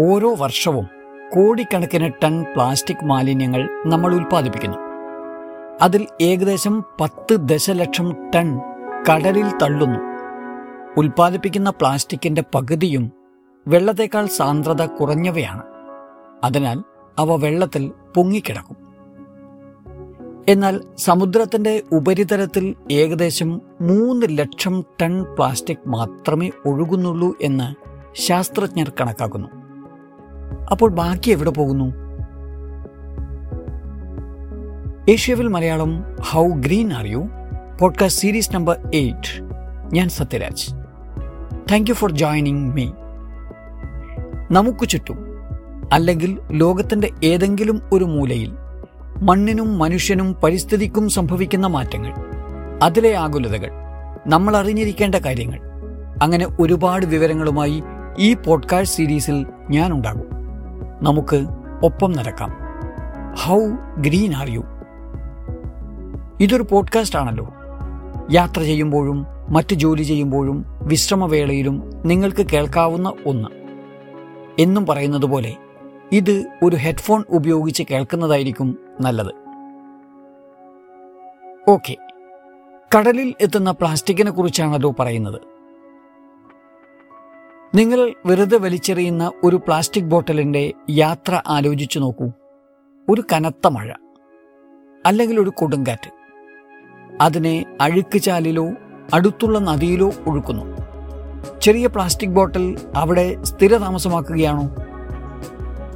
ഓരോ വർഷവും കോടിക്കണക്കിന് ടൺ പ്ലാസ്റ്റിക് മാലിന്യങ്ങൾ നമ്മൾ ഉൽപ്പാദിപ്പിക്കുന്നു. അതിൽ ഏകദേശം പത്ത് ദശലക്ഷം ടൺ കടലിൽ തള്ളുന്നു. ഉൽപ്പാദിപ്പിക്കുന്ന പ്ലാസ്റ്റിക്കിന്റെ പകുതിയും വെള്ളത്തേക്കാൾ സാന്ദ്രത കുറഞ്ഞവയാണ്. അതിനാൽ അവ വെള്ളത്തിൽ പൊങ്ങിക്കിടക്കും. എന്നാൽ സമുദ്രത്തിന്റെ ഉപരിതലത്തിൽ ഏകദേശം മൂന്ന് ലക്ഷം ടൺ പ്ലാസ്റ്റിക് മാത്രമേ ഒഴുകുന്നുള്ളൂ എന്ന് ശാസ്ത്രജ്ഞർ കണക്കാക്കുന്നു. അപ്പോൾ ബാക്കി എവിടെ പോകുന്നു? Asiaville Malayalam how green are you podcast series number eight ഞാൻ Sathyaraj. Thank you for joining me നമുക്ക് ചുറ്റും അല്ലെങ്കിൽ ലോകത്തിന്റെ ഏതെങ്കിലും ഒരു മൂലയിൽ മണ്ണിനും മനുഷ്യനും പരിസ്ഥിതിക്കും സംഭവിക്കുന്ന മാറ്റങ്ങൾ അതിലെ ആകുലതകൾ നമ്മൾ അറിഞ്ഞിരിക്കേണ്ട കാര്യങ്ങൾ. അങ്ങനെ ഒരുപാട് വിവരങ്ങളുമായി ഈ പോഡ്കാസ്റ്റ് സീരീസിൽ ഞാനുണ്ടാകും. നമുക്ക് ഒപ്പം നടക്കാം. ഹൗ ഗ്രീൻ ആർ യു ഇതൊരു പോഡ്കാസ്റ്റ് ആണല്ലോ. യാത്ര ചെയ്യുമ്പോഴും മറ്റ് ജോലി ചെയ്യുമ്പോഴും വിശ്രമവേളയിലും നിങ്ങൾക്ക് കേൾക്കാവുന്ന ഒന്ന്. എന്നും പറയുന്നത് പോലെ ഇത് ഒരു ഹെഡ്ഫോൺ ഉപയോഗിച്ച് കേൾക്കുന്നതായിരിക്കും നല്ലത്. ഓക്കെ കടലിൽ എത്തുന്ന പ്ലാസ്റ്റിക്കിനെ കുറിച്ചാണല്ലോ പറയുന്നത്. നിങ്ങൾ വെറുതെ വലിച്ചെറിയുന്ന ഒരു പ്ലാസ്റ്റിക് ബോട്ടിലിന്റെ യാത്ര ആലോചിച്ചു നോക്കൂ. ഒരു കനത്ത മഴ. അല്ലെങ്കിൽ ഒരു കൊടുങ്കാറ്റ്. അതിനെ അഴുക്ക് ചാലിലോ അടുത്തുള്ള നദിയിലോ ഒഴുക്കുന്നു. ചെറിയ പ്ലാസ്റ്റിക് ബോട്ടിൽ അവിടെ സ്ഥിരതാമസമാക്കുകയാണോ?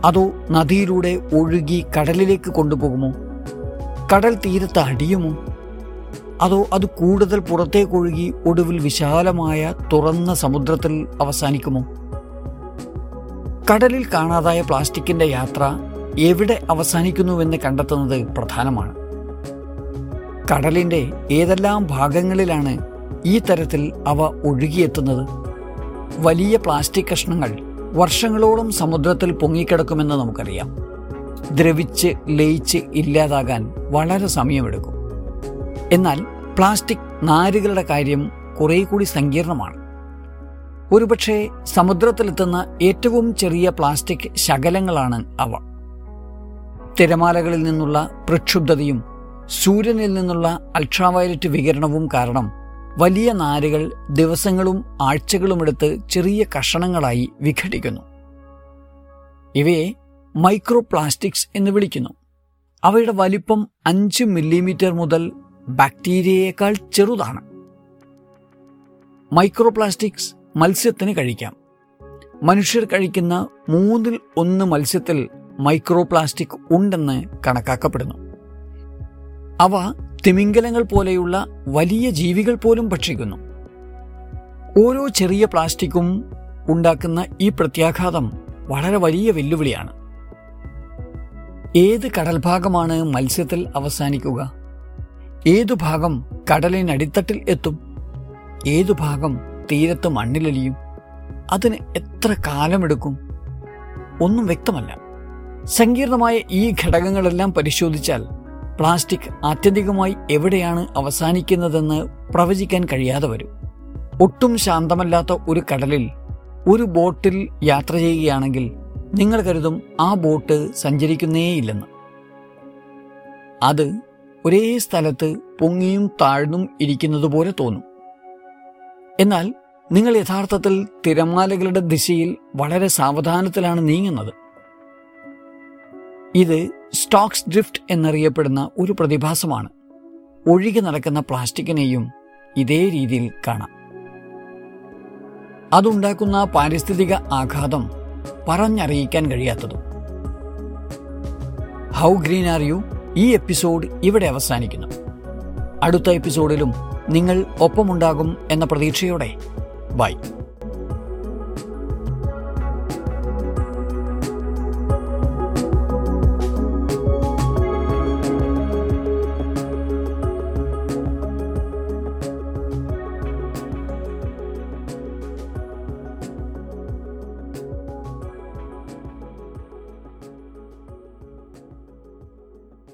അതോ നദിയിലൂടെ ഒഴുകി കടലിലേക്ക് കൊണ്ടുപോകുമോ? കടൽ തീരത്ത് അടിയുമോ? അതോ അത് കൂടുതൽ പുറത്തേക്ക് ഒഴുകി ഒടുവിൽ വിശാലമായ തുറന്ന സമുദ്രത്തിൽ അവസാനിക്കുമോ? കടലിൽ കാണാതായ പ്ലാസ്റ്റിക്കിന്റെ യാത്ര എവിടെ അവസാനിക്കുന്നുവെന്ന് കണ്ടെത്തുന്നത് പ്രധാനമാണ്. കടലിന്റെ ഏതെല്ലാം ഭാഗങ്ങളിലാണ് ഈ തരത്തിൽ അവ ഒഴുകിയെത്തുന്നത്? വലിയ പ്ലാസ്റ്റിക് കഷ്ണങ്ങൾ വർഷങ്ങളോളം സമുദ്രത്തിൽ പൊങ്ങിക്കിടക്കുമെന്ന് നമുക്കറിയാം. ദ്രവിച്ച് ലയിച്ച് ഇല്ലാതാകാൻ വളരെ സമയമെടുക്കും. എന്നാൽ പ്ലാസ്റ്റിക് നാരുകളുടെ കാര്യം കുറെ കൂടി സങ്കീർണമാണ്. ഒരുപക്ഷെ സമുദ്രത്തിലെത്തുന്ന ഏറ്റവും ചെറിയ പ്ലാസ്റ്റിക് ശകലങ്ങളാണ് അവ. തിരമാലകളിൽ നിന്നുള്ള പ്രക്ഷുബ്ധതയും സൂര്യനിൽ നിന്നുള്ള അൾട്രാവയലറ്റ് വികിരണവും കാരണം വലിയ നാരുകൾ ദിവസങ്ങളും ആഴ്ചകളുമെടുത്ത് ചെറിയ കഷണങ്ങളായി വിഘടിക്കുന്നു. ഇവയെ മൈക്രോ പ്ലാസ്റ്റിക്സ് എന്ന് വിളിക്കുന്നു. അവയുടെ വലിപ്പം അഞ്ച് മില്ലിമീറ്റർ മുതൽ ബാക്ടീരിയയേക്കാൾ ചെറുതാണ്. മൈക്രോപ്ലാസ്റ്റിക്സ് മത്സ്യത്തിന് കഴിക്കാം. മനുഷ്യർ കഴിക്കുന്ന മൂന്നിൽ ഒന്ന് മത്സ്യത്തിൽ മൈക്രോപ്ലാസ്റ്റിക് ഉണ്ടെന്ന് കണക്കാക്കപ്പെടുന്നു. അവ തിമിംഗലങ്ങൾ പോലെയുള്ള വലിയ ജീവികൾ പോലും ഭക്ഷിക്കുന്നു. ഓരോ ചെറിയ പ്ലാസ്റ്റിക്കും ഉണ്ടാക്കുന്ന ഈ പ്രത്യാഘാതം വളരെ വലിയ വെല്ലുവിളിയാണ്. ഏത് കടൽഭാഗമാണ് മത്സ്യത്തിൽ അവസാനിക്കുക? ഏതു ഭാഗം കടലിനടിത്തട്ടിൽ എത്തും? ഏതു ഭാഗം തീരത്ത് മണ്ണിലലിയും? അതിന് എത്ര കാലമെടുക്കും? ഒന്നും വ്യക്തമല്ല. സങ്കീർണമായ ഈ ഘടകങ്ങളെല്ലാം പരിശോധിച്ചാൽ പ്ലാസ്റ്റിക് ആത്യന്തികമായി എവിടെയാണ് അവസാനിക്കുന്നതെന്ന് പ്രവചിക്കാൻ കഴിയാതെ വരും. ഒട്ടും ശാന്തമല്ലാത്ത ഒരു കടലിൽ ഒരു ബോട്ടിൽ യാത്ര ചെയ്യുകയാണെങ്കിൽ നിങ്ങൾ കരുതും ആ ബോട്ട് സഞ്ചരിക്കുന്നേയില്ലെന്ന്. അത് ഒരേ സ്ഥലത്ത് പൊങ്ങിയും താഴ്ന്നും ഇരിക്കുന്നത് പോലെ തോന്നും. എന്നാൽ നിങ്ങൾ യഥാർത്ഥത്തിൽ തിരമാലകളുടെ ദിശയിൽ വളരെ സാവധാനത്തിലാണ് നീങ്ങുന്നത്. ഇത് സ്റ്റോക്സ് ഡ്രിഫ്റ്റ് എന്നറിയപ്പെടുന്ന ഒരു പ്രതിഭാസമാണ്. ഒഴുകി നടക്കുന്ന പ്ലാസ്റ്റിക്കിനെയും ഇതേ രീതിയിൽ കാണാം. അതുണ്ടാക്കുന്ന പാരിസ്ഥിതിക ആഘാതം പറഞ്ഞറിയിക്കാൻ കഴിയാത്തതും. ഹൗ ഗ്രീൻ ആർ യു ഈ എപ്പിസോഡ് ഇവിടെ അവസാനിക്കുന്നു. അടുത്ത എപ്പിസോഡിലും നിങ്ങൾ ഒപ്പമുണ്ടാകും എന്ന പ്രതീക്ഷയോടെ. ബൈ.